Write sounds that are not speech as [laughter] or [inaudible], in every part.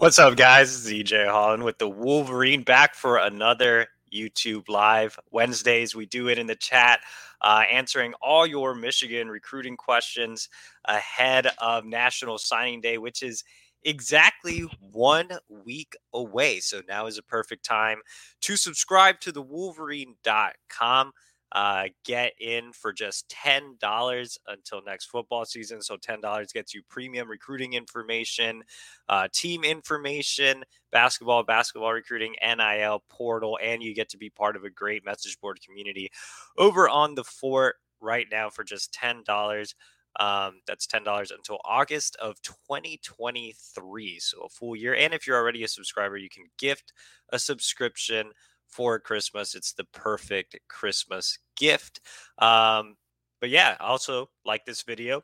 What's up, guys? It's EJ Holland with the Wolverine back for another YouTube Live. Wednesdays, we do it in the chat, uh, answering all your Michigan recruiting questions ahead of National Signing Day, which is exactly one week away. So now is a perfect time to subscribe to the Wolverine.com. Uh, get in for just $10 until next football season. So $10 gets you premium recruiting information, uh, team information, basketball, basketball recruiting, NIL portal, and you get to be part of a great message board community over on the fort right now for just $10. Um, that's $10 until August of 2023. So a full year. And if you're already a subscriber, you can gift a subscription for Christmas. It's the perfect Christmas gift. Um, but yeah, also like this video,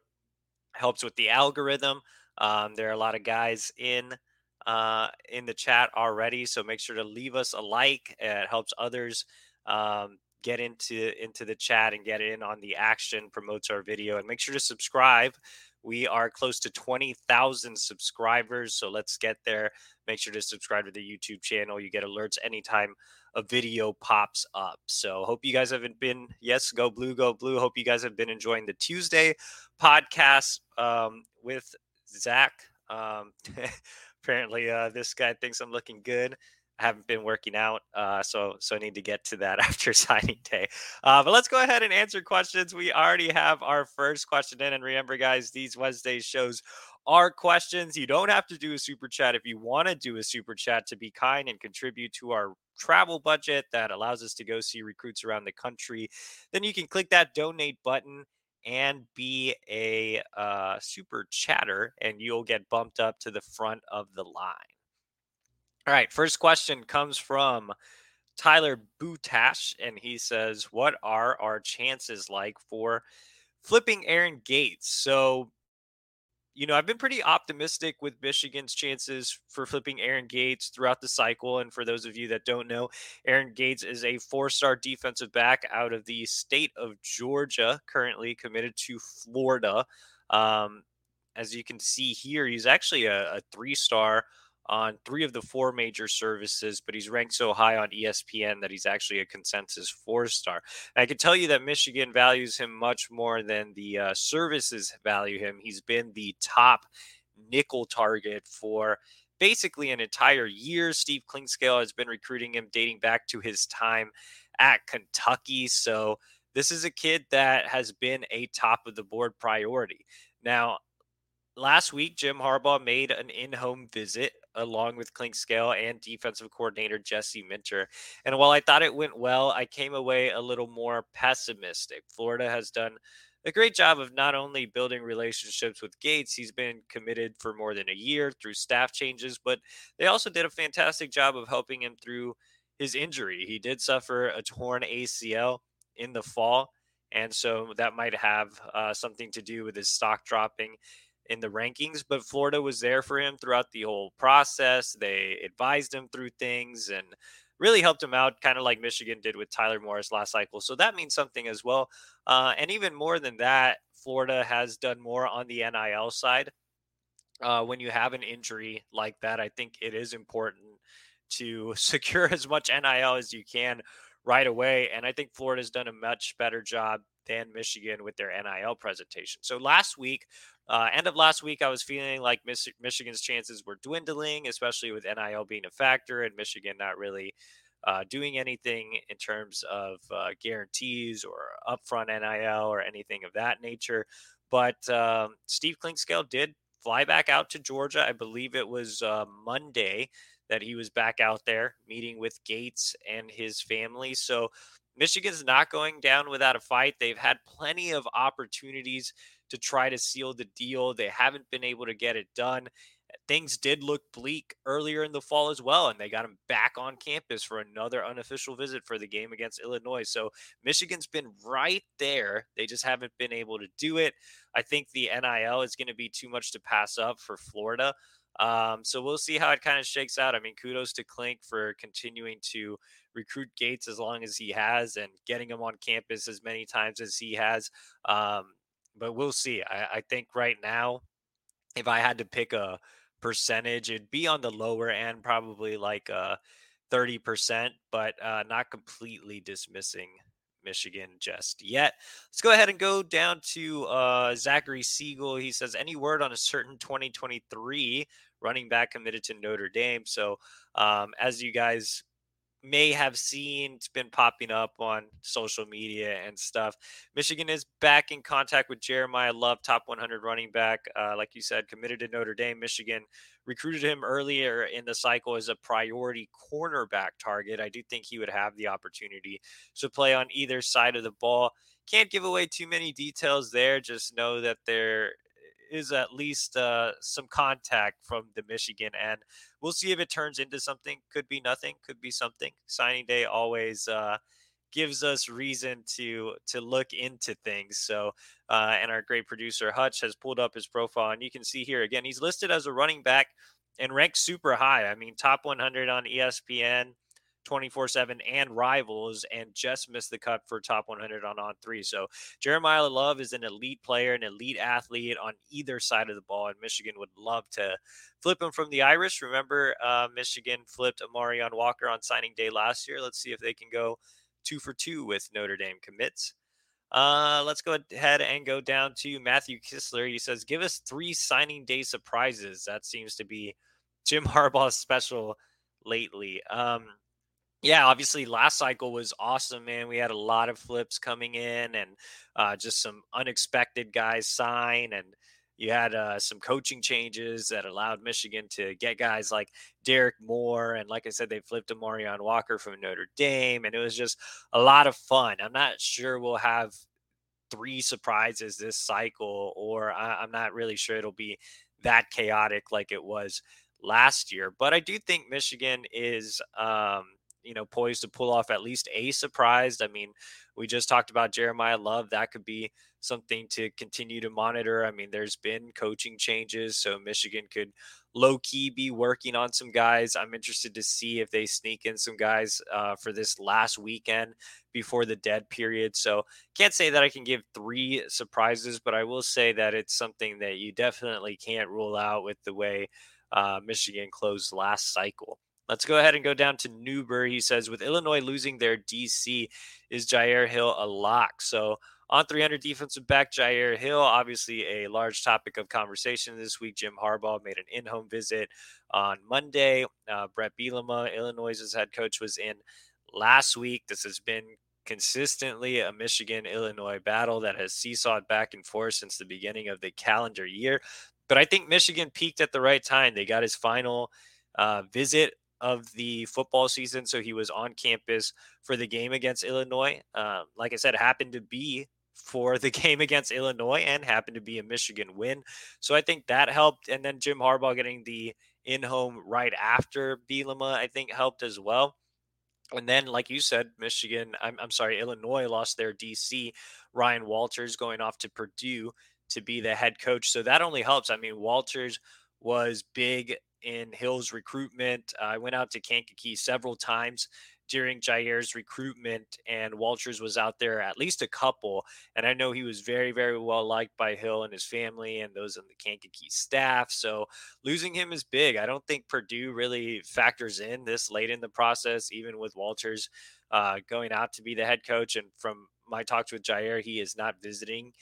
helps with the algorithm. Um, there are a lot of guys in uh, in the chat already, so make sure to leave us a like. It helps others um, get into into the chat and get in on the action. Promotes our video, and make sure to subscribe. We are close to 20,000 subscribers, so let's get there. Make sure to subscribe to the YouTube channel. You get alerts anytime a video pops up. So hope you guys haven't been, yes, go blue, go blue. Hope you guys have been enjoying the Tuesday podcast um, with Zach. Um, [laughs] apparently, uh, this guy thinks I'm looking good. Haven't been working out, uh, so so I need to get to that [laughs] after signing day. Uh, but let's go ahead and answer questions. We already have our first question in, and remember, guys, these Wednesday shows are questions. You don't have to do a super chat if you want to do a super chat to be kind and contribute to our travel budget that allows us to go see recruits around the country, then you can click that donate button and be a uh, super chatter, and you'll get bumped up to the front of the line. All right, first question comes from Tyler Butash, and he says, What are our chances like for flipping Aaron Gates? So you know, I've been pretty optimistic with Michigan's chances for flipping Aaron Gates throughout the cycle. And for those of you that don't know, Aaron Gates is a four star defensive back out of the state of Georgia, currently committed to Florida. Um, as you can see here, he's actually a, a three star on three of the four major services, but he's ranked so high on ESPN that he's actually a consensus four star. I can tell you that Michigan values him much more than the uh, services value him. He's been the top nickel target for basically an entire year. Steve Clinkscale has been recruiting him dating back to his time at Kentucky. So this is a kid that has been a top of the board priority. Now, last week, Jim Harbaugh made an in home visit along with Clinkscale and defensive coordinator Jesse Minter. And while I thought it went well, I came away a little more pessimistic. Florida has done a great job of not only building relationships with Gates, he's been committed for more than a year through staff changes, but they also did a fantastic job of helping him through his injury. He did suffer a torn ACL in the fall. And so that might have uh, something to do with his stock dropping in the rankings, but Florida was there for him throughout the whole process. They advised him through things and really helped him out, kind of like Michigan did with Tyler Morris last cycle. So that means something as well. Uh, and even more than that, Florida has done more on the NIL side. Uh, when you have an injury like that, I think it is important to [laughs] secure as much NIL as you can right away. And I think Florida's done a much better job than Michigan with their NIL presentation. So last week, uh, end of last week, I was feeling like Mich- Michigan's chances were dwindling, especially with NIL being a factor and Michigan not really uh, doing anything in terms of uh, guarantees or upfront NIL or anything of that nature. But um, Steve Clinkscale did fly back out to Georgia. I believe it was uh, Monday that he was back out there meeting with Gates and his family. So Michigan's not going down without a fight. They've had plenty of opportunities to try to seal the deal. They haven't been able to get it done. Things did look bleak earlier in the fall as well, and they got him back on campus for another unofficial visit for the game against Illinois. So Michigan's been right there. They just haven't been able to do it. I think the NIL is going to be too much to pass up for Florida. Um, so we'll see how it kind of shakes out. I mean, kudos to Clink for continuing to recruit Gates as long as he has and getting him on campus as many times as he has. Um, but we'll see. I, I, think right now, if I had to pick a percentage, it'd be on the lower end, probably like uh, 30%, but uh, not completely dismissing Michigan just yet. Let's go ahead and go down to uh, Zachary Siegel. He says, Any word on a certain 2023 running back committed to Notre Dame? So, um, as you guys may have seen it's been popping up on social media and stuff. Michigan is back in contact with Jeremiah Love, top 100 running back. Uh, like you said, committed to Notre Dame. Michigan recruited him earlier in the cycle as a priority cornerback target. I do think he would have the opportunity to play on either side of the ball. Can't give away too many details there. Just know that there is at least uh, some contact from the Michigan and We'll see if it turns into something. Could be nothing. Could be something. Signing day always uh, gives us reason to to look into things. So, uh, and our great producer Hutch has pulled up his profile, and you can see here again he's listed as a running back and ranked super high. I mean, top 100 on ESPN. 24 7 and rivals and just missed the cut for top 100 on on three. So Jeremiah Love is an elite player, an elite athlete on either side of the ball, and Michigan would love to flip him from the Irish. Remember, uh, Michigan flipped Amorion Walker on signing day last year. Let's see if they can go two for two with Notre Dame commits. Uh, let's go ahead and go down to Matthew Kistler. He says, "Give us three signing day surprises." That seems to be Jim [laughs] Harbaugh's special lately. Um, yeah, obviously last cycle was awesome, man. We had a lot of flips coming in and uh, just some unexpected guys sign. And you had uh, some coaching changes that allowed Michigan to get guys like Derrick Moore. And like I said, they flipped Amorion Walker from Notre Dame. And it was just a lot of fun. I'm not sure we'll have three surprises this cycle, or I- I'm not really sure it'll be that chaotic like it was last year. But I do think Michigan is. Um, you know, poised to pull off at least a surprise. I mean, we just talked about Jeremiah Love. That could be something to continue to monitor. I mean, there's been coaching changes, so Michigan could low key be working on some guys. I'm interested to see if they sneak in some guys uh, for this last weekend before the dead period. So can't say that I can give three surprises, but I will say that it's something that you definitely can't rule out with the way uh, Michigan closed last cycle. Let's go ahead and go down to Newberry. He says, with Illinois losing their DC, is Jair Hill a lock? So on 300 defensive back, Jair Hill, obviously a large topic of conversation this week. Jim Harbaugh made an in-home visit on Monday. Uh, Bret Bielema, Illinois' head coach, was in last week. This has been consistently a Michigan Illinois battle that has seesawed back and forth since the beginning of the calendar year. But I think Michigan peaked at the right time. They got his final uh, visit of the football season. So he was on campus for the game against Illinois. Um, like I said, happened to be for the [laughs] game against Illinois and happened to be a Michigan win. So I think that helped. And then Jim Harbaugh getting the in home right after Bielema, I think helped as well. And then, like you said, Michigan, I'm, I'm sorry, Illinois lost their DC. Ryan Walters going off to Purdue. to be the head coach. So that only helps. I mean, Walters was big in Hill's recruitment. Uh, I went out to Kankakee several times during Jair's recruitment, and Walters was out there at least a couple. And I know he was very, very well liked by Hill and his family and those on the Kankakee staff. So losing him is big. I don't think Purdue really factors in this late in the process, even with Walters uh, going out to be the head coach. And from my talks with Jair, he is not visiting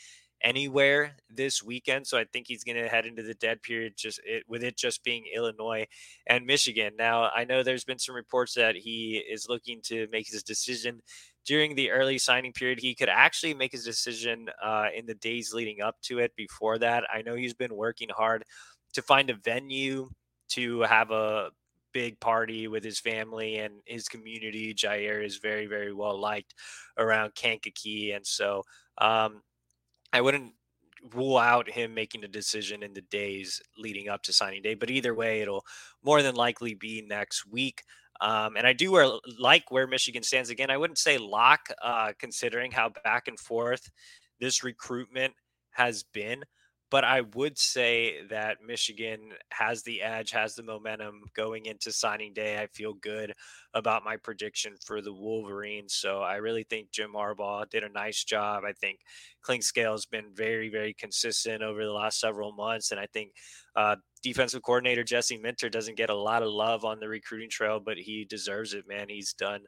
anywhere this weekend. So I think he's going to head into the dead period just it, with it just being Illinois and Michigan. Now, I know there's been some reports that he is looking to make his decision during the early signing period. He could actually make his decision uh, in the days leading up to it before that. I know he's been working hard to find a venue to have a big party with his family and his community. Jair is very, very well liked around Kankakee. And so um, I wouldn't rule out him making a decision in the days leading up to signing day. But either way, it'll more than likely be next week. Um, and I do where, like where Michigan stands again. I wouldn't say lock, uh, considering how back and forth this recruitment has been. But I would say that Michigan has the edge, has the momentum going into signing day. I feel good about my prediction for the Wolverines. So I really think Jim Harbaugh did a nice job. I think Clinkscale has been very, very consistent over the last several months. And I think uh, defensive coordinator Jesse Minter doesn't get a lot of love on the recruiting trail, but he deserves it, man. He's done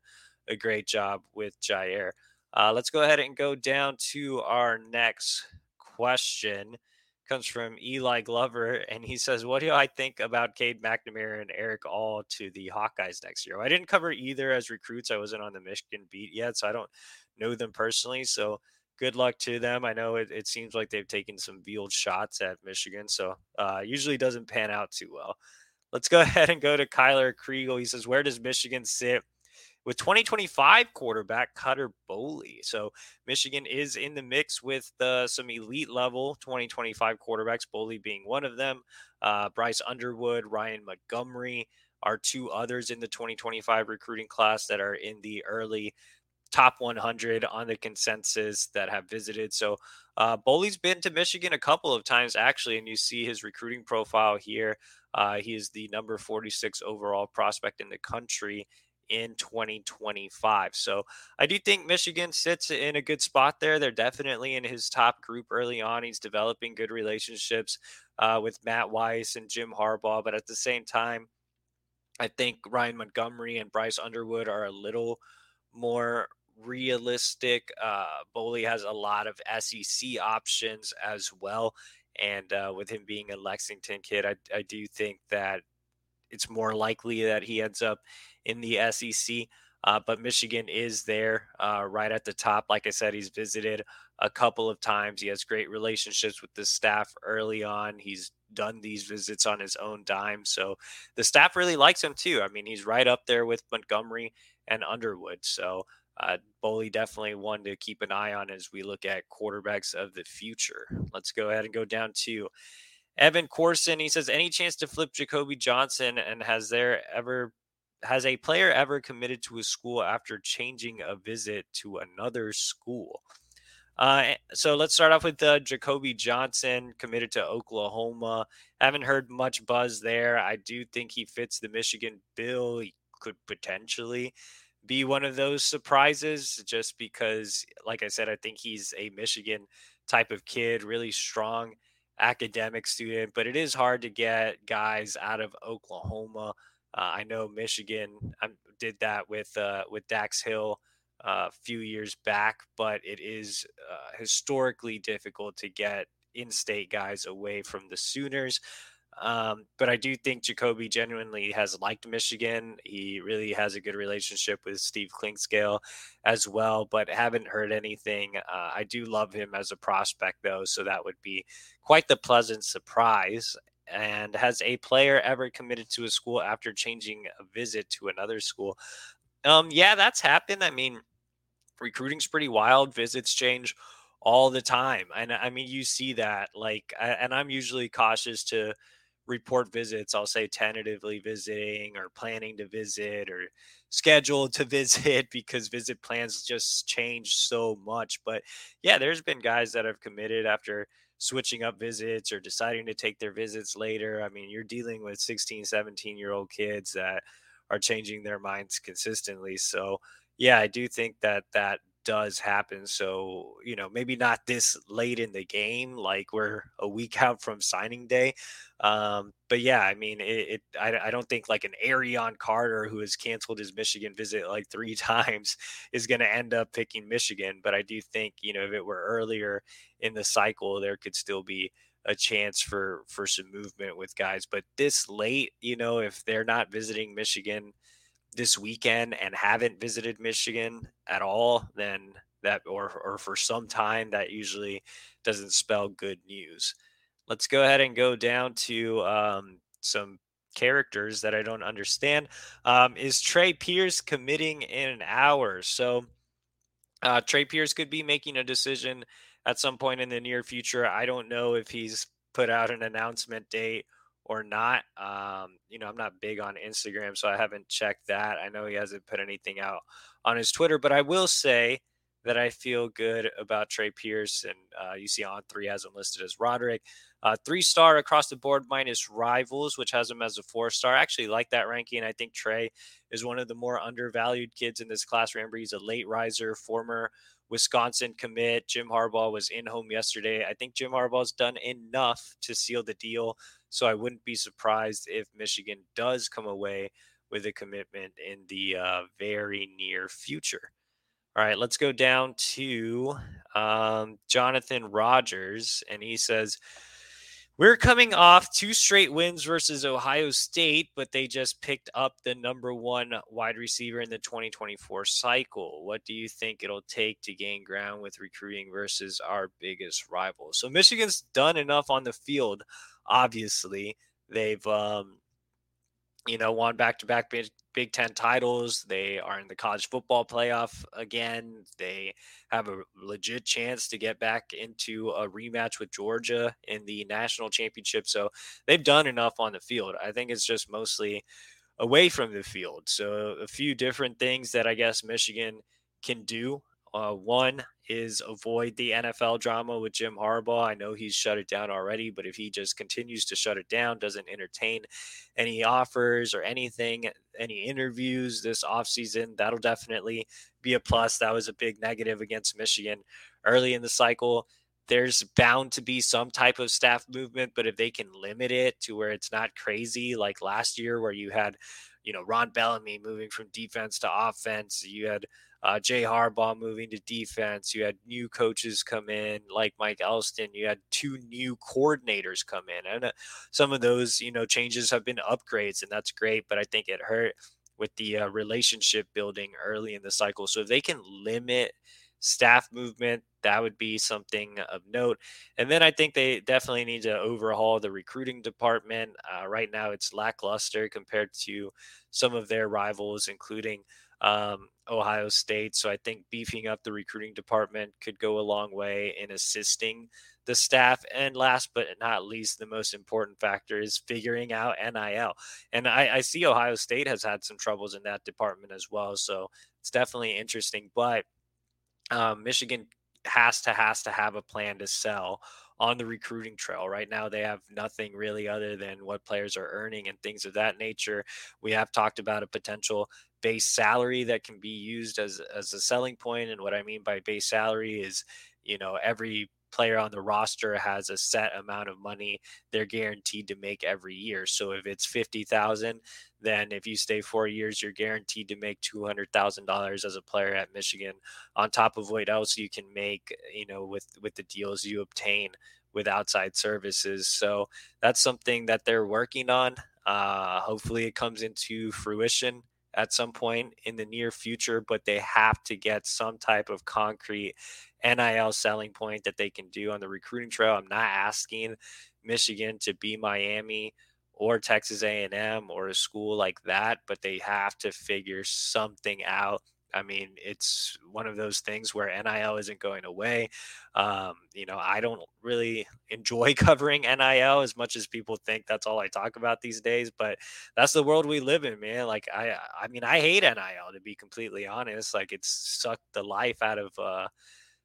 a great job with Jair. Uh, let's go ahead and go down to our next question comes from Eli Glover, and he says, "What do I think about Cade McNamara and Erick All to the Hawkeyes next year?" I didn't cover either as recruits. I wasn't on the Michigan beat yet, so I don't know them personally. So good luck to them. I know it, it seems like they've taken some veiled shots at Michigan, so uh, usually doesn't pan out too well. Let's go [laughs] ahead and go to Kyler Kriegel. He says, "Where does Michigan sit?" With 2025 quarterback Cutter Boley. So Michigan is in the mix with uh, some elite level 2025 quarterbacks, Boley being one of them. Uh, Bryce Underwood, Ryan Montgomery are two others in the 2025 recruiting class that are in the early top 100 on the consensus that have visited. So uh, Boley's been to Michigan a couple of times actually, and you see his recruiting profile here. Uh, he is the number 46 overall prospect in the country in 2025. So I do think Michigan sits in a good spot there. They're definitely in his top group early on. He's developing good relationships uh, with Matt Weiss and Jim Harbaugh, but at the same time, I think Ryan Montgomery and Bryce Underwood are a little more realistic. Uh, Boley has a lot of SEC options as well. And uh, with him being a Lexington kid, I, I do think that it's more likely that he ends up in the SEC. Uh, but Michigan is there uh, right at the top. Like I said, he's visited a couple of times. He has great relationships with the staff early on. He's done these visits on his own dime. So the staff really likes him too. I mean, he's right up there with Montgomery and Underwood. So uh, Boley definitely one to keep an eye on as we look at quarterbacks of the future. Let's go ahead and go down to Evan Corson. He says, any chance to flip Jacoby Johnson? And has there ever has a player ever committed to a school after changing a visit to another school? Uh, eh, so let's start off with uh, Jacoby Johnson, committed to Oklahoma. Haven't heard much buzz there. I do think he fits the Michigan bill. He could potentially be one of those surprises just because, like I said, I think he's a Michigan type of kid, really strong academic student, but it is hard to get guys out of Oklahoma. Uh, I know Michigan did that with uh, with Dax Hill uh, a few years back, but it is uh, historically difficult to get in-state guys away from the Sooners. Um, but I do think Jacoby genuinely has liked Michigan. He really has a good relationship with Steve Clinkscale as well, but haven't heard anything. Uh, I do love him as a prospect, though, so that would be quite the pleasant surprise. And has a player ever committed to a school after changing a visit to another school? Um, yeah, that's happened. I mean, recruiting's pretty wild. Visits change all the time, and I mean, you see that. Like, and I'm usually cautious to report visits. I'll say tentatively visiting or planning to visit or scheduled to [laughs] visit because visit plans just change so much. But yeah, there's been guys that have committed after switching up visits or deciding to take their visits later. I mean, you're dealing with 16, 17 year old kids that are changing their minds consistently. So, yeah, I do think that that does happen. So, you know, maybe not this late in the game, like we're a week [laughs] out from signing day. Um, but yeah, I mean, it, it I, I, don't think like an Arion Carter who has canceled his Michigan visit like three [laughs] times is going to end up picking Michigan. But I do think, you know, if it were earlier in the cycle, there could still be a chance for for some movement with guys. But this late, you know, if they're not visiting Michigan, this weekend and haven't visited Michigan at all, then that or or for some time that usually doesn't spell good news. Let's go ahead and go down to um, some characters that I don't understand. Um, is Trey Pierce committing in an hour? So uh, Trey Pierce could be making a decision at some point in the near future. I don't know if he's put out an announcement date or not. Um, you know, I'm not big on Instagram, so I haven't checked that. I know he hasn't put anything out on his Twitter, but I will say that I feel good about Trey Pierce, and uh, you see on three has him listed as Roderick. Uh, three star across the board minus rivals, which has him as a four star. I actually like that ranking. I think Trey is one of the more undervalued kids in this class. Remember, he's a late riser, former Wisconsin commit. Jim Harbaugh was in home yesterday. I think Jim Harbaugh's done enough to seal the deal. So I wouldn't be surprised if Michigan does come away with a commitment in the uh, very near future. All right, let's go down to um, Jonathan Rogers, and he says, we're coming off two straight wins versus Ohio State, but they just picked up the number one wide receiver in the 2024 cycle. What do you think it'll take to gain ground with recruiting versus our biggest rival? So Michigan's done enough on the field. Obviously, they've um, you know, won back to back Big Ten titles. They are in the college football playoff again. They have a legit chance to get back into a rematch with Georgia in the national championship. So they've done enough on the field. I think it's just mostly away from the field. So a few different things that I guess Michigan can do. Uh, one is avoid the NFL drama with Jim Harbaugh. I know he's shut it down already, but if he just continues to shut it down, doesn't entertain any offers or anything, any interviews this offseason, that'll definitely be a plus. That was a big negative against Michigan early in the cycle. There's bound to be some type of staff movement, but if they can limit it to where it's not crazy like last year, where you had, you know, Ron Bellamy moving from defense to offense, you had uh, Jay Harbaugh moving to defense. You had new coaches come in, like Mike Elston. You had two new coordinators come in, and uh, some of those, you know, changes have been upgrades, and that's great. But I think it hurt with the uh, relationship building early in the cycle. So if they can limit staff movement, that would be something of note. And then I think they definitely need to overhaul the recruiting department. Uh, right now, it's lackluster compared to some of their rivals, including um, Ohio State. So I think beefing up the recruiting department could go a long way in assisting the staff. And last but not least, the most important factor is figuring out NIL. And I, I see Ohio State has had some troubles in that department as well. So it's definitely interesting. But um, Michigan has to has to have a plan to sell on the recruiting trail. Right now, they have nothing really other than what players are earning and things of that nature. We have talked about a potential base salary that can be used as as a selling point and what i mean by base salary is you know every player on the roster has a set amount of money they're guaranteed to make every year. So if it's 50,000 then if you stay 4 years you're guaranteed to make $200,000 as a player at Michigan. On top of what else you can make you know with with the deals you obtain with outside services. So that's something that they're working on. Uh, hopefully it comes into fruition at some point in the near future, but they have to get some type of concrete NIL selling point that they can do on the recruiting trail. I'm not asking Michigan to be Miami or Texas A&M or a school like that, but they have to figure something out I mean, it's one of those things where NIL isn't going away. Um, you know, I don't really [laughs] enjoy [laughs] covering NIL as much as people think that's all I talk about these days, but that's the world we live in, man. Like I I mean, I hate NIL to be completely honest. Like it's sucked the life out of uh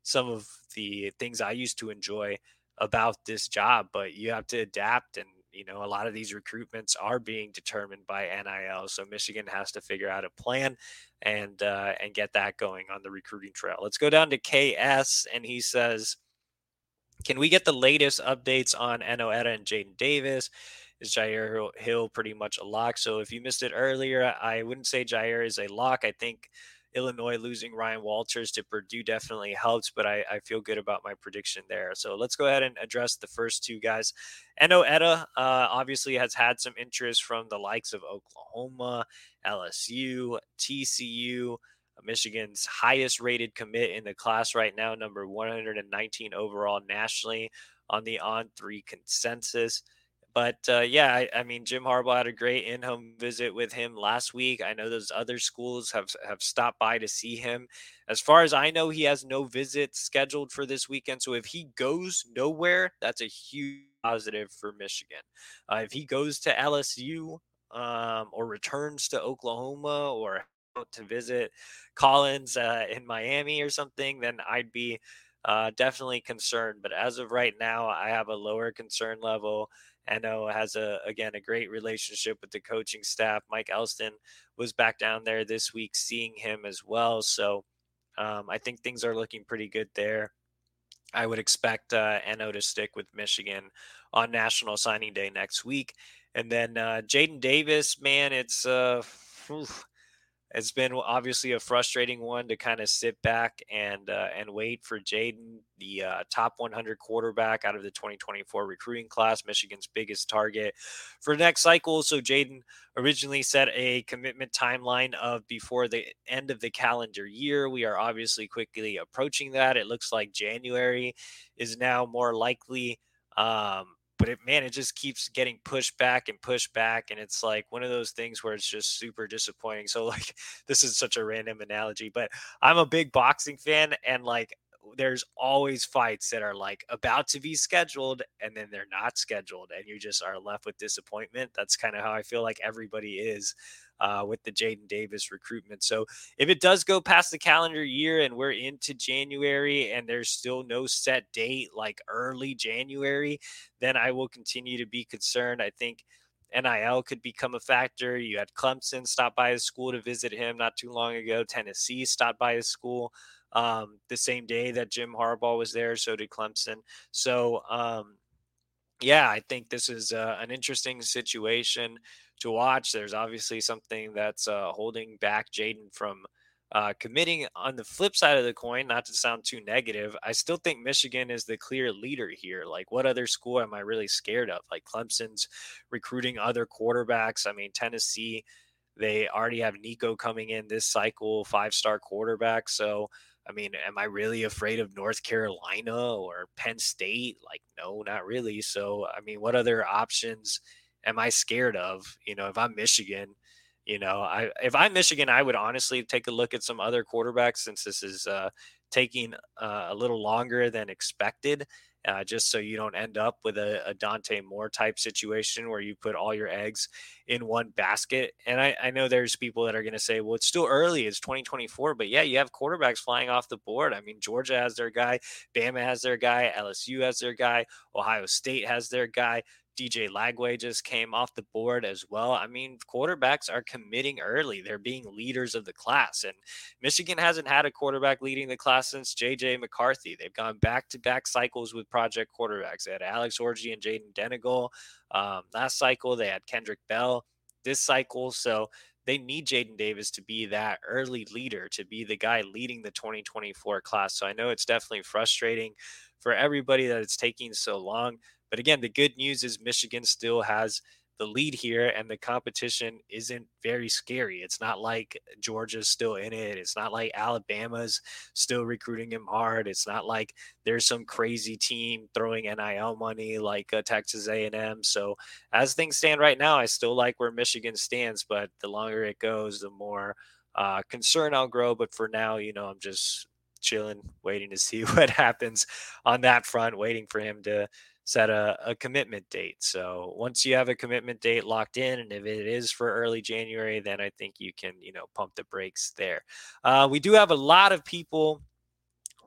some of the things I used to enjoy about this job, but you have to adapt. And, you know, a lot of these recruitments are being determined by NIL. So Michigan has to figure out a plan and, uh, and get that going on the recruiting trail. Let's go down to KS. And he says, can we get the latest updates on Enow Etta and Jadyn Davis? Is Jair Hill pretty much a lock? So if you missed it earlier, I wouldn't say Jair is a lock. I think Illinois losing Ryan Walters to Purdue definitely helps, but I, I, feel good about my prediction there. So let's go ahead and address the first two guys. Enow Etta uh, obviously has had some interest from the likes of Oklahoma, LSU, TCU. Michigan's highest rated commit in the class right now, number 119 overall nationally on the on three consensus. But uh, yeah, I, I, mean, Jim Harbaugh had a great in-home visit with him last week. I know those other schools have have stopped by to see him. As far as I know, he has no visits scheduled for this weekend. So if he goes nowhere, that's a huge positive for Michigan. Uh, if he goes to LSU um, or returns to Oklahoma or to visit Collins uh, in Miami or something, then I'd be uh, definitely concerned. But as of right now, I have a lower concern level. Enow has a again a great relationship with the coaching staff. Mike Elston was back down there this week, seeing him as well. So um, I think things are looking pretty good there. I would expect uh, Enow to stick with Michigan on National Signing Day next week, and then uh, Jadyn Davis, man, it's uh, it's been obviously a frustrating one to kind of sit back and uh, and wait for Jadyn, the uh, top 100 quarterback out of the 2024 recruiting class, Michigan's biggest target for next cycle. So Jadyn originally set a commitment timeline of before the end of the calendar year. We are obviously quickly approaching that. It looks like January is now more likely. Um, but it man it just keeps getting pushed back and pushed back and it's like one of those things where it's just super disappointing so [laughs] like this is such a random analogy but i'm a big boxing fan and like there's always fights that are like about to be scheduled and then they're not scheduled and you just are left with disappointment. That's kind of how i feel like everybody is uh, with the Jadyn Davis recruitment. So if it does go past the calendar year and we're into January and there's still no set date, like early January, then I will continue to be concerned. I think. NIL could become a factor. You had Clemson stop by his school to visit him not too long ago. Tennessee stopped by his school um, the same day that Jim Harbaugh was there. So did Clemson. So, um, yeah, I think this is uh, an interesting situation to watch. There's obviously something that's uh, holding back Jadyn from uh, committing. On the flip side of the coin, not to sound too negative, I still think Michigan is the clear leader here. Like, what other school am I really scared of? Like, Clemson's recruiting other quarterbacks. I mean, Tennessee, they already have Nico coming in this cycle, five star quarterback. So, I mean, am I really afraid of North Carolina or Penn State? Like, no, not really. So, I mean, what other options am I scared of? You know, if I'm Michigan, you know, I if I'm Michigan, I would honestly take a look at some other quarterbacks since this is uh, taking uh, a little longer than expected. Uh, just so you don't end up with a, a, Dante Moore type situation where you put all your eggs in one basket. And I, I know there's people that are going to say, well, it's still early, it's 2024, but yeah, you have quarterbacks flying off the board. I mean, Georgia has their guy, Bama has their guy, LSU has their guy, Ohio State has their guy. DJ Lagway just came off the board as well. I mean, quarterbacks are committing early. They're being leaders of the class. And Michigan hasn't had a quarterback leading the class since JJ McCarthy. They've gone back to back cycles with project quarterbacks. They had Alex Orji and Jayden Denegal. Um, last cycle, they had Kendrick Bell this cycle. So they need Jadyn Davis to be that early leader, to be the guy leading the 2024 class. So I know it's definitely frustrating for everybody that it's taking so long. But again, the good news is Michigan still has the lead here and the competition isn't very scary. It's not like Georgia's still in it. It's not like Alabama's still recruiting him hard. It's not like there's some crazy team throwing NIL money like uh, Texas A&M. So as things stand right now, I still like where Michigan stands, but the longer it goes, the more uh, concern I'll grow. But for now, you know, I'm just chilling, waiting to see [laughs] what happens on that front, waiting for him to set a, a commitment date. So once you have a commitment date locked in, and if it is for early January, then I think you can, you know, pump the brakes there. Uh, we do have a lot of people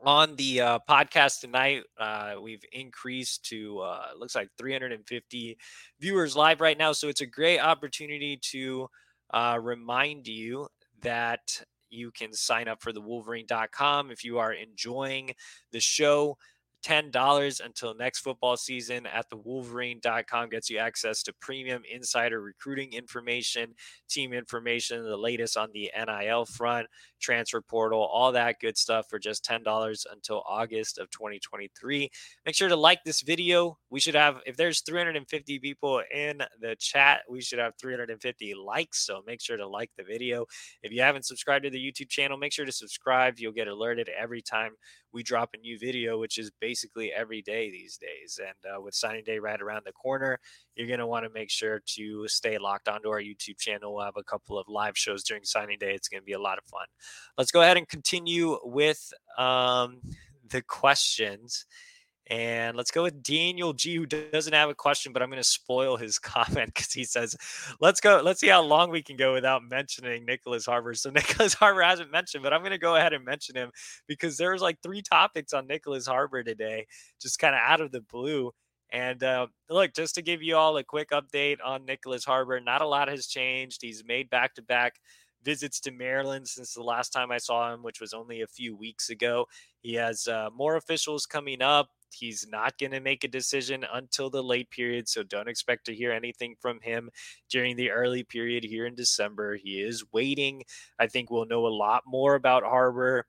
on the uh, podcast tonight. Uh, we've increased to uh, looks like 350 viewers live right now, so it's a great opportunity to uh, remind you that you can sign up for the Wolverine.com if you are enjoying the show. $10 until next football season at the wolverine.com gets you access to premium insider recruiting information, team information, the latest on the NIL front, transfer portal, all that good stuff for just $10 until August of 2023. Make sure to like this video. We should have, if there's 350 people in the chat, we should have 350 likes. So make sure to like the video. If you haven't subscribed to the YouTube channel, make sure to subscribe. You'll get alerted every time we drop a new video, which is basically every day these days. And uh, with signing day right around the corner, you're going to want to make sure to stay locked onto our YouTube channel. We'll have a couple of live shows during signing day. It's going to be a lot of fun. Let's go ahead and continue with um, the questions. And let's go with Daniel G, who doesn't have a question, but I'm going to spoil his [laughs] comment because he says, "Let's go. Let's see how long we can go without mentioning Nyckoles Harbor." So [laughs] Nyckoles Harbor hasn't mentioned, but I'm going to go ahead and mention him because there's like three topics on Nyckoles Harbor today, just kind of out of the blue. And uh, look, just to give you all a quick update on Nyckoles Harbor, not a lot has changed. He's made back to back visits to Maryland since the last time I saw him, which was only a few weeks ago. He has uh, more officials coming up. He's not going to make a decision until the late period, so don't expect to hear anything from him during the early period here in December. He is waiting. I think we'll know a lot more about Harbor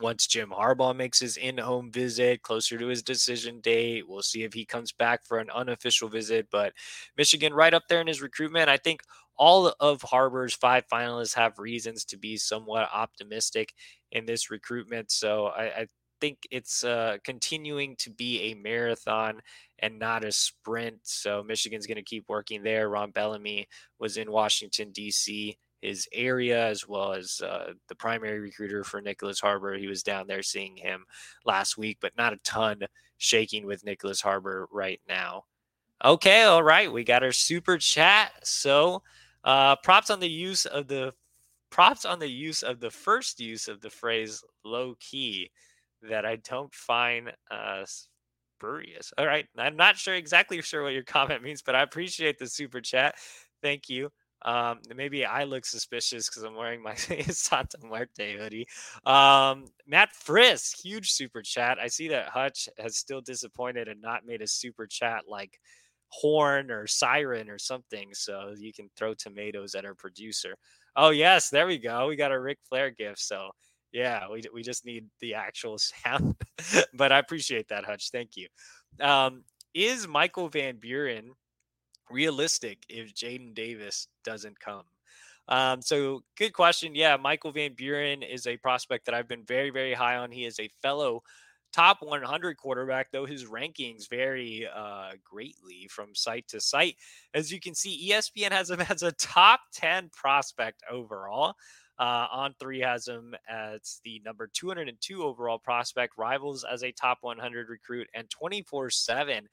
once Jim Harbaugh makes his in home visit closer to his decision date. We'll see if he comes back for an unofficial visit. But Michigan, right up there in his recruitment, I think all of Harbor's five finalists have reasons to be somewhat optimistic in this recruitment. So I, I think it's uh, continuing to be a marathon and not a sprint. So Michigan's going to keep working there. Ron Bellamy was in Washington, D.C., his area, as well as uh, the primary recruiter for Nyckoles Harbor. He was down there seeing him last week, but not a ton shaking with Nyckoles Harbor right now. Okay, all right. We got our super chat. So uh, props on the use of the props on the use of the first use of the phrase low key that I don't find uh, spurious. All right. I'm not sure exactly sure what your [laughs] comment means, but I appreciate the super chat. Thank you. Um, maybe I look suspicious because I'm wearing my [laughs] Santa Muerte hoodie. Um, Matt Frisk, huge super chat. I see that Hutch has still disappointed and not made a super chat like horn or siren or something. So you can throw tomatoes at our producer. Oh, yes, there we go. We got a Ric Flair gift. So yeah, we, we just need the actual [laughs] sound. but I appreciate that, Hutch. Thank you. Um, is Michael Van Buren realistic if Jadyn Davis doesn't come? Um, so good question. Yeah, Michael Van Buren is a prospect that I've been very, very high on. He is a fellow top 100 quarterback, though his rankings vary uh, greatly from site to site. As you can see, ESPN has him [laughs] as a top 10 prospect overall. Uh, on three has him as the number 202 overall prospect, rivals as a top 100 recruit, and 24 7.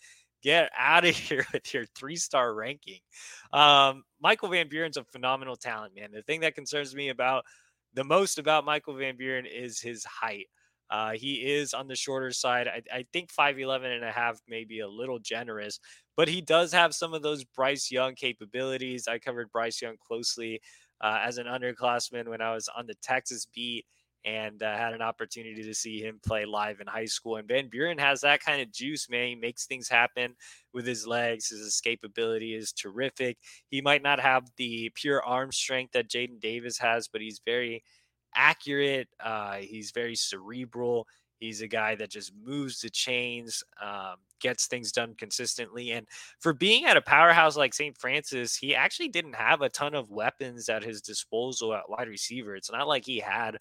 Get out of [laughs] here with your three star ranking. Um, Michael Van Buren's a phenomenal talent, man. The thing that concerns me about the most about Michael Van Buren is his height. Uh, he is on the shorter side. I, I think 5'11 and a half may be a little generous, but he does have some of those Bryce Young capabilities. I covered Bryce Young closely uh, as an underclassman when I was on the Texas beat and uh, had an opportunity to see him play live in high school. And Van Buren has that kind of juice, man. He makes things happen with his legs. His escapability is terrific. He might not have the pure arm strength that Jadyn Davis has, but he's very accurate. Uh, he's very cerebral. He's a guy that just moves the chains, um, gets things done consistently. And for being at a powerhouse like St. Frances, he actually didn't have a ton of weapons at his disposal at wide receiver. It's not like he had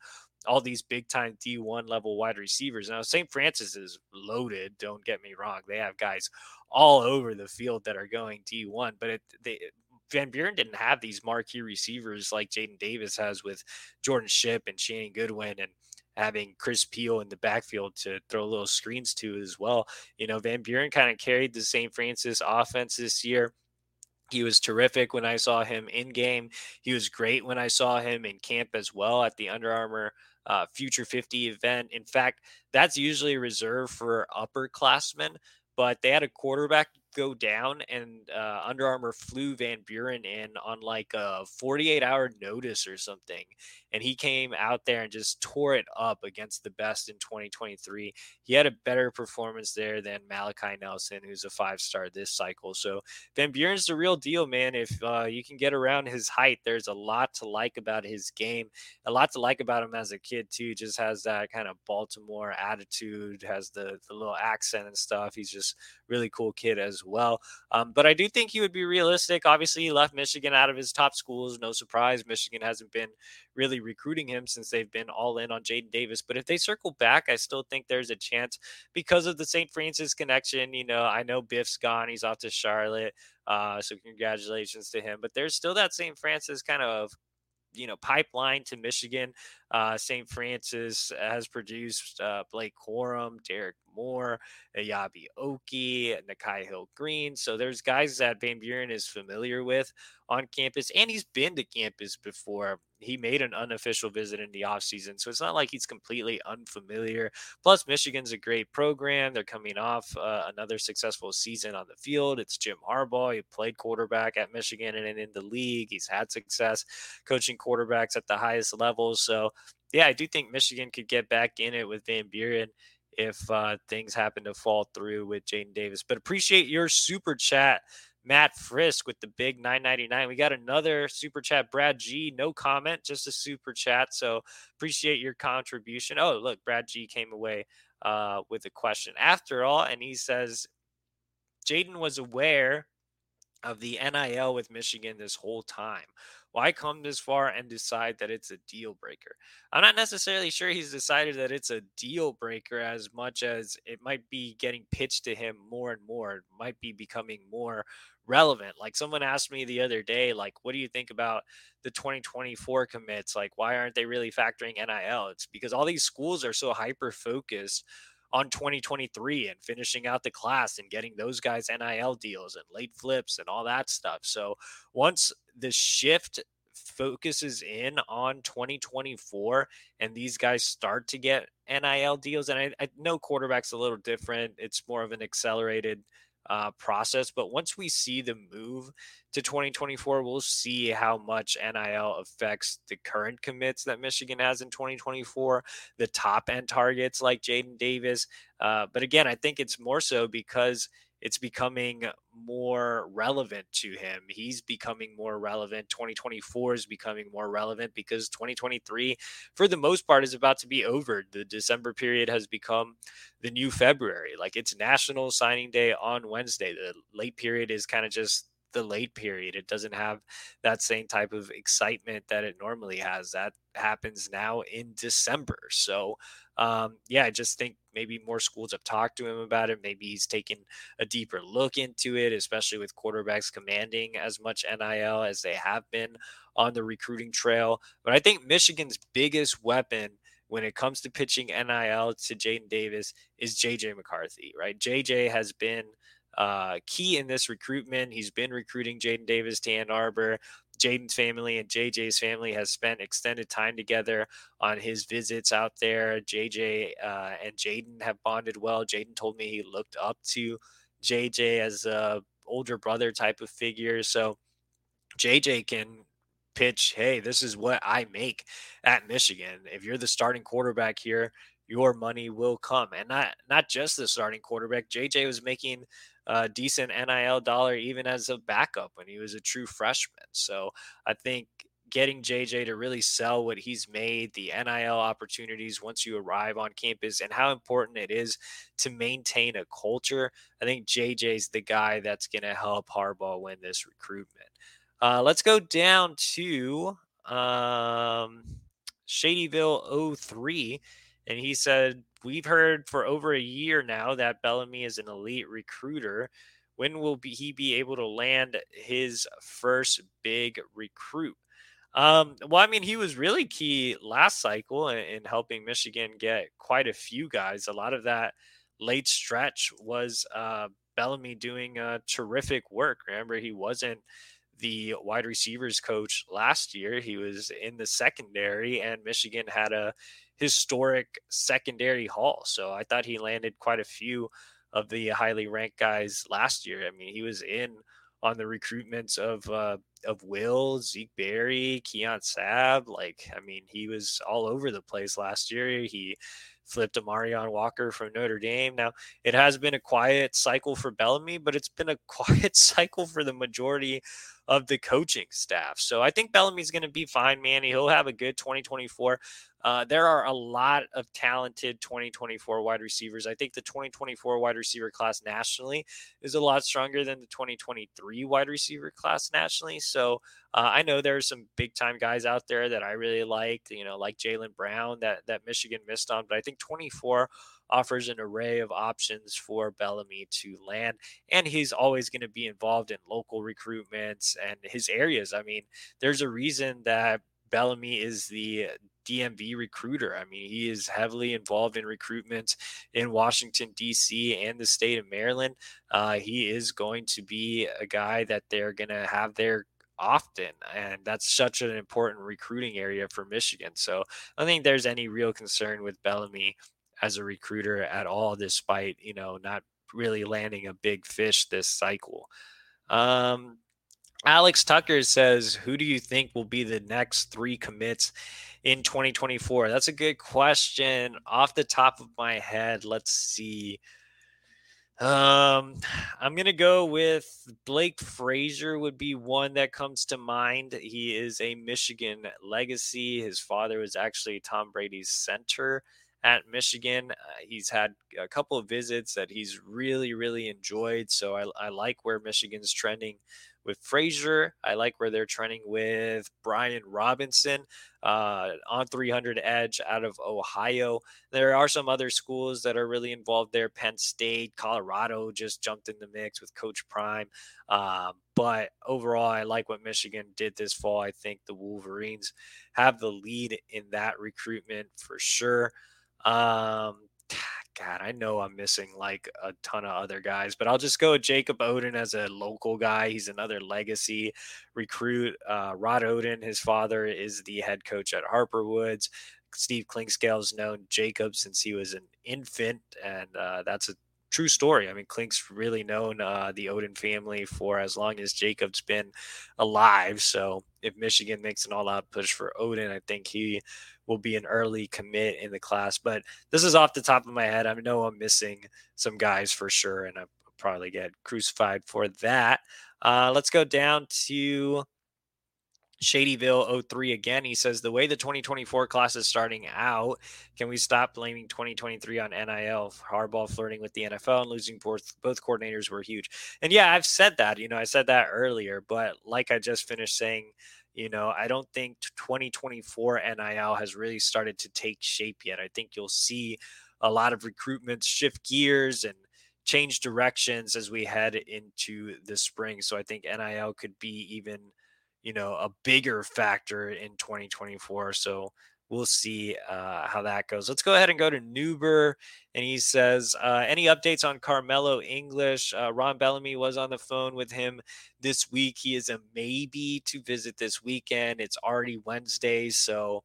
all these big time D1 level wide receivers. Now, St. Frances is loaded. Don't get me wrong. They have guys all over the field that are going D1, but it, they, Van Buren didn't have these marquee receivers like Jadyn Davis has with Jordan Shipp and Shannon Goodwin and having Chris Peel in the backfield to throw little screens to as well. You know, Van Buren kind of carried the St. Frances offense this year. He was terrific when I saw him in game. He was great when I saw him in camp as well at the Under Armour uh, Future 50 event. In fact, that's usually reserved for upperclassmen, but they had a quarterback go down, and uh, Under Armour flew Van Buren in on like a 48 hour notice or something. And he came out there and just tore it up against the best in 2023. He had a better performance there than Malachi Nelson, who's a five star this cycle. So Van Buren's the real deal, man. If uh, you can get around his height, there's a lot to like about his game, a lot to like about him as a kid, too. Just has that kind of Baltimore attitude, has the, the little accent and stuff. He's just really cool kid as well. Um, but I do think he would be realistic. Obviously, he left Michigan out of his top schools. No surprise. Michigan hasn't been really recruiting him since they've been all in on Jadyn Davis. But if they circle back, I still think there's a chance because of the St. Frances connection. You know, I know Biff's gone, he's off to Charlotte. Uh, so congratulations to him. But there's still that St. Frances kind of you know pipeline to Michigan. Uh, St. Frances has produced uh, Blake Corum, Derrick Moore, Eyabi Okie, Nikhai Hill-Green. So there's guys that Van Buren is familiar with on campus, and he's been to campus before. He made an unofficial visit in the offseason. So it's not like he's completely unfamiliar. Plus, Michigan's a great program. They're coming off uh, another successful season on the field. It's Jim Harbaugh. He played quarterback at Michigan and in the league. He's had success coaching quarterbacks at the highest levels. So yeah, I do think Michigan could get back in it with Van Buren if uh, things happen to fall through with Jadyn Davis. But appreciate your super chat, Matt Frisk, with the big 999. We got another super chat, Brad G. No comment, just a super chat. So appreciate your contribution. Oh, look, Brad G came away uh, with a question after all, and he says Jadyn was aware of the NIL with Michigan this whole time. Why come this far and decide that it's a deal breaker? I'm not necessarily sure he's decided that it's a deal breaker as much as it might be getting pitched to him more and more. It might be becoming more relevant. Like someone asked me the other day, like, what do you think about the 2024 commits? Like, why aren't they really factoring NIL? It's because all these schools are so hyper focused on 2023 and finishing out the class and getting those guys NIL deals and late flips and all that stuff. So once the shift focuses in on 2024 and these guys start to get NIL deals, and I, I know quarterback's a little different, it's more of an accelerated uh, process. But once we see the move to 2024, we'll see how much NIL affects the current commits that Michigan has in 2024, the top end targets like Jadyn Davis. Uh, but again, I think it's more so because it's becoming more relevant to him. He's becoming more relevant. 2024 is becoming more relevant because 2023, for the most part, is about to be over. The December period has become the new February. Like it's National Signing Day on Wednesday. The late period is kind of just the late period. It doesn't have that same type of excitement that it normally has. That happens now in December. So, um, yeah, I just think maybe more schools have talked to him about it. Maybe he's taken a deeper look into it, especially with quarterbacks commanding as much NIL as they have been on the recruiting trail. But I think Michigan's biggest weapon when it comes to pitching NIL to Jadyn Davis is JJ McCarthy, right? JJ has been uh, key in this recruitment. He's been recruiting Jadyn Davis to Ann Arbor. Jadyn's family and JJ's family has spent extended time together on his visits out there. JJ uh, and Jadyn have bonded well. Jadyn told me he looked up to JJ as a older brother type of figure. So JJ can pitch, hey, this is what I make at Michigan. If you're the starting quarterback here, your money will come. And not not just the starting quarterback. JJ was making a decent NIL dollar even as a backup when he was a true freshman. So I think getting JJ to really sell what he's made, the NIL opportunities once you arrive on campus, and how important it is to maintain a culture. I think JJ's the guy that's going to help Harbaugh win this recruitment. Uh, let's go down to um, Shadyville 03. And he said, We've heard for over a year now that Bellamy is an elite recruiter. When will be, he be able to land his first big recruit? Um, well, I mean, he was really key last cycle in, in, helping Michigan get quite a few guys. A lot of that late stretch was uh, Bellamy doing uh, terrific work. Remember, he wasn't the wide receivers coach last year. He was in the secondary, and Michigan had a historic secondary haul. So I thought he landed quite a few of the highly ranked guys last year. I mean, he was in on the recruitments of uh, of Will, Zeke Berry, Keon Sabb. Like, I mean, he was all over the place last year. He flipped Amorion Walker from Notre Dame. Now, it has been a quiet cycle for Bellamy, but it's been a [laughs] quiet cycle for the majority of the coaching staff. So I think Bellamy's going to be fine, Manny. He'll have a good 2024. Uh, there are a lot of talented 2024 wide receivers. I think the 2024 wide receiver class nationally is a lot stronger than the 2023 wide receiver class nationally. So uh, I know there are some big time guys out there that I really like, you know, like Jalen Brown that that Michigan missed on. But I think 24 offers an array of options for Bellamy to land. And he's always going to be involved in local recruitments and his areas. I mean, there's a reason that Bellamy is the DMV recruiter. I mean, he is heavily involved in recruitment in Washington, D.C., and the state of Maryland. Uh, he is going to be a guy that they're going to have there often. And that's such an important recruiting area for Michigan. So I don't think there's any real concern with Bellamy as a recruiter at all, despite, you know, not really landing a big fish this cycle. Um, Alex Tucker says, Who do you think will be the next three commits in 2024? That's a good question. Off the top of my head, let's see. Um, I'm gonna go with Blake Frazier would be one that comes to mind. He is a Michigan legacy. His father was actually Tom Brady's center at Michigan. Uh, he's had a couple of visits that he's really, really enjoyed. So I, I like where Michigan's trending with Frazier. I like where they're trending with Brian Robinson uh, on 300 edge out of Ohio. There are some other schools that are really involved there. Penn State, Colorado just jumped in the mix with Coach Prime. Um, but overall, I like what Michigan did this fall. I think the Wolverines have the lead in that recruitment for sure. Um, [sighs] God, I know I'm missing like a ton of other guys, but I'll just go with Jacob Oden as a local guy. He's another legacy recruit. Uh, Rod Oden, his father, is the head coach at Harper Woods. Steve Clinkscale's known Jacob since he was an infant, and uh, that's a true story. I mean, Clink's really known uh, the Oden family for as long as Jacob's been alive. So if Michigan makes an all-out push for Oden, I think he will be an early commit in the class. But this is off the top of my head. I know I'm missing some guys for sure, and I'll probably get crucified for that. Uh, let's go down to Shadyville 03 again. He says the way the 2024 class is starting out, can we stop blaming 2023 on NIL? Harbaugh flirting with the NFL and losing both both coordinators were huge. And yeah, I've said that. You know, I said that earlier, but like I just finished saying you know, I don't think 2024 NIL has really started to take shape yet. I think you'll see a lot of recruitments shift gears and change directions as we head into the spring. So I think NIL could be even, you know, a bigger factor in 2024. So we'll see uh, how that goes. Let's go ahead and go to Newber. And he says, uh, Any updates on Carmelo English? Uh, Ron Bellamy was on the phone with him this week. He is a maybe to visit this weekend. It's already Wednesday. So,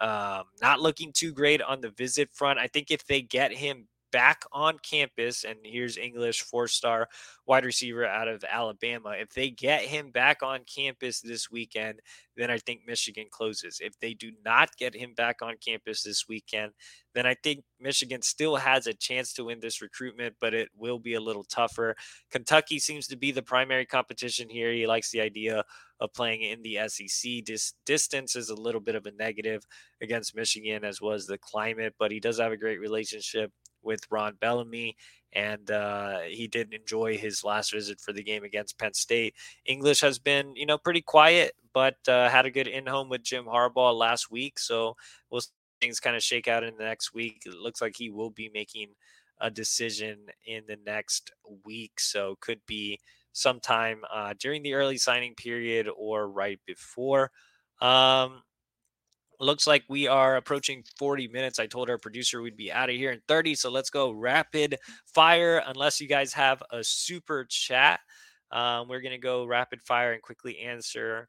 um, not looking too great on the visit front. I think if they get him back on campus, and here's English, four star wide receiver out of Alabama. If they get him back on campus this weekend, then I think Michigan closes. If they do not get him back on campus this weekend, then I think Michigan still has a chance to win this recruitment, but it will be a little tougher. Kentucky seems to be the primary competition here. He likes the idea of playing in the SEC. Dis- distance is a little bit of a negative against Michigan, as was the climate, but he does have a great relationship with Ron Bellamy, and uh, he did enjoy his last visit for the game against Penn State. English has been, you know, pretty quiet, but uh, had a good in home with Jim Harbaugh last week. So we'll things kind of shake out in the next week. It looks like he will be making a decision in the next week, so could be sometime uh, during the early signing period or right before. Um, looks like we are approaching 40 minutes. I told our producer we'd be out of here in 30. So let's go rapid fire, unless you guys have a super chat. Um, we're going to go rapid fire and quickly answer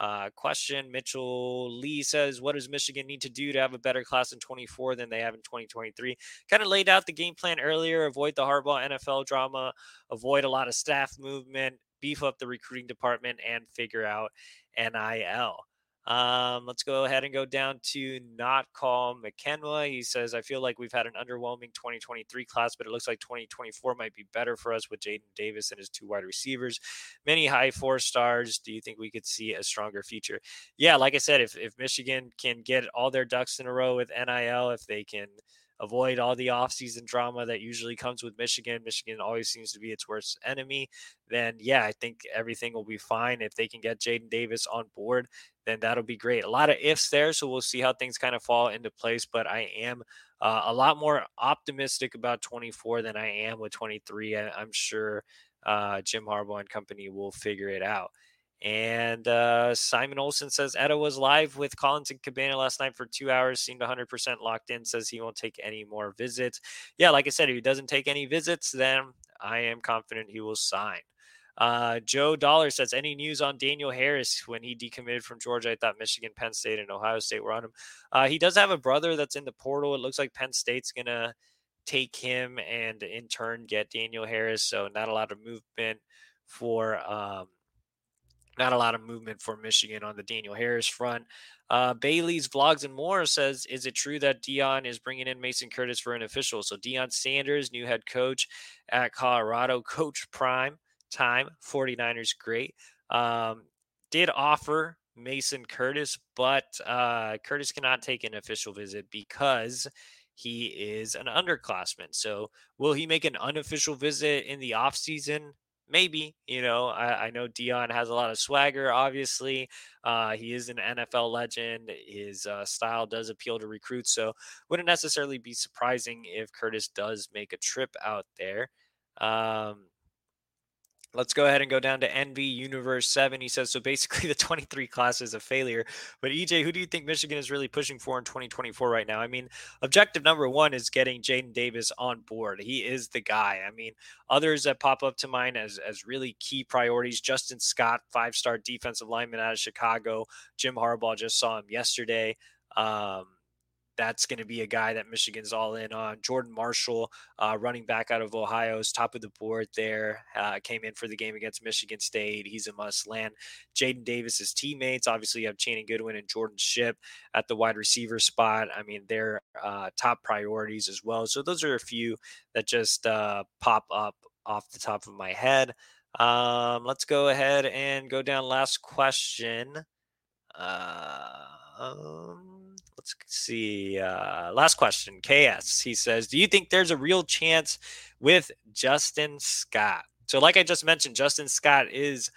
uh, question. Mitchell Lee says, What does Michigan need to do to have a better class in 24 than they have in 2023? Kind of laid out the game plan earlier avoid the Harbaugh NFL drama, avoid a lot of staff movement, beef up the recruiting department, and figure out NIL. Um, let's go ahead and go down to not call McKenna. He says, I feel like we've had an underwhelming 2023 class, but it looks like 2024 might be better for us with Jadyn Davis and his two wide receivers. Many high four stars. Do you think we could see a stronger future? Yeah, like I said, if, if Michigan can get all their ducks in a row with NIL, if they can avoid all the offseason drama that usually comes with Michigan. Michigan always seems to be its worst enemy. Then, yeah, I think everything will be fine. If they can get Jadyn Davis on board, then that'll be great. A lot of ifs there. So we'll see how things kind of fall into place. But I am uh, a lot more optimistic about 24 than I am with 23. I, am sure uh, Jim Harbaugh and company will figure it out. And uh, Simon Olson says Etta was live with Collins and Cabana last night for two hours, seemed 100% locked in, says he won't take any more visits. Yeah, like I said, if he doesn't take any visits, then I am confident he will sign. Uh, Joe Dollar says, any news on Daniel Harris when he decommitted from Georgia? I thought Michigan, Penn State, and Ohio State were on him. Uh, he does have a brother that's in the portal. It looks like Penn State's going to take him and in turn get Daniel Harris. So not a lot of movement for um, not a lot of movement for Michigan on the Daniel Harris front. Uh, Bailey's Vlogs and More says, Is it true that Deion is bringing in Mason Curtis for an official? So, Deion Sanders, new head coach at Colorado, [laughs] coach prime time, 49ers, great. Um, did offer Mason Curtis, but uh, Curtis cannot take an official visit because he is an underclassman. So, will he make an unofficial visit in the offseason? Maybe you know I, I, know Deion has a lot of swagger. Obviously, uh, he is an NFL legend. His uh, style does appeal to recruits, so wouldn't necessarily be surprising if Curtis does make a trip out there. Um, Let's go ahead and go down to NV Universe 7. He says, so basically [laughs] the 23 class is a failure. But EJ, who do you think Michigan is really pushing for in 2024 right now? I mean, objective number one is getting Jadyn Davis on board. He is the guy. I mean, others that pop up to mind as, as really key priorities Justin Scott, five star defensive lineman out of Chicago. Jim Harbaugh just saw him yesterday. Um, that's going to be a guy that Michigan's all in on. Jordan Marshall, uh, running back out of Ohio's top of the board there. Uh, came in for the game against Michigan State. He's a must land. Jadyn Davis's teammates, obviously, you have Channing Goodwin and Jordan Shipp at the wide receiver spot. I mean, they're uh, top priorities as well. So those are a few that just uh, pop up off the top of my head. Um, let's go ahead and go down. Last question. Uh, um, let's see. Uh, last question. KS. He says, Do you think there's a real chance with Justin Scott? So, like I just mentioned, Justin Scott is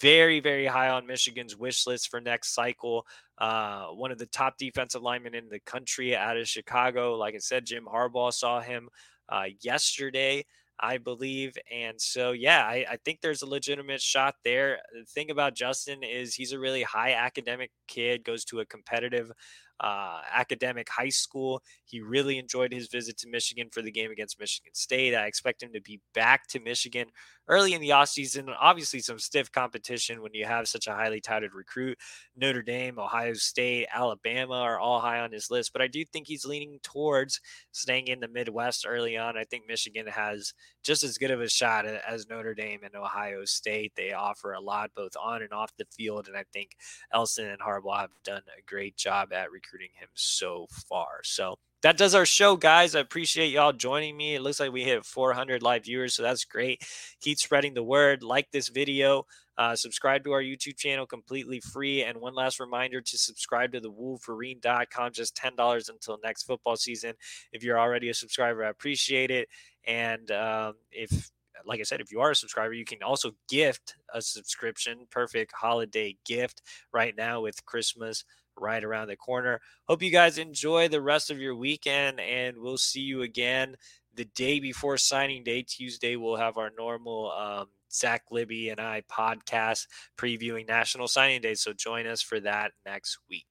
very, very high on Michigan's wish list for next cycle. Uh, one of the top defensive linemen in the country out of Chicago. Like I said, Jim Harbaugh saw him uh, yesterday. I believe. And so, yeah, I, I, think there's a legitimate shot there. The thing about Justin is he's a really high academic kid, goes to a competitive uh, academic high school. He really enjoyed his visit to Michigan for the game against Michigan State. I expect him to be back to Michigan early in the offseason. Obviously, some stiff competition when you have such a highly touted recruit. Notre Dame, Ohio State, Alabama are all high on his list, but I do think he's leaning towards staying in the Midwest early on. I think Michigan has just as good of a shot as Notre Dame and Ohio State. They offer a lot both on and off the field, and I think Elston and Harbaugh have done a great job at recruiting him so far. So that does our show, guys. I appreciate y'all joining me. It looks like we hit 400 live viewers, so that's great. Keep spreading the word. Like this video. Uh, subscribe to our YouTube channel completely free. And one last reminder to subscribe to the Wolverine.com, just $10 until next football season. If you're already a subscriber, I appreciate it. And um, if like I said, if you are a subscriber, you can also gift a subscription. Perfect holiday gift right now with Christmas right around the corner. Hope you guys enjoy the rest of your weekend, and we'll see you again the day before signing day. Tuesday, we'll have our normal um, Zach Libby and I podcast previewing National Signing Day. So join us for that next week.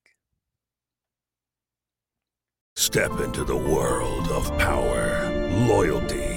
Step into the world of power, loyalty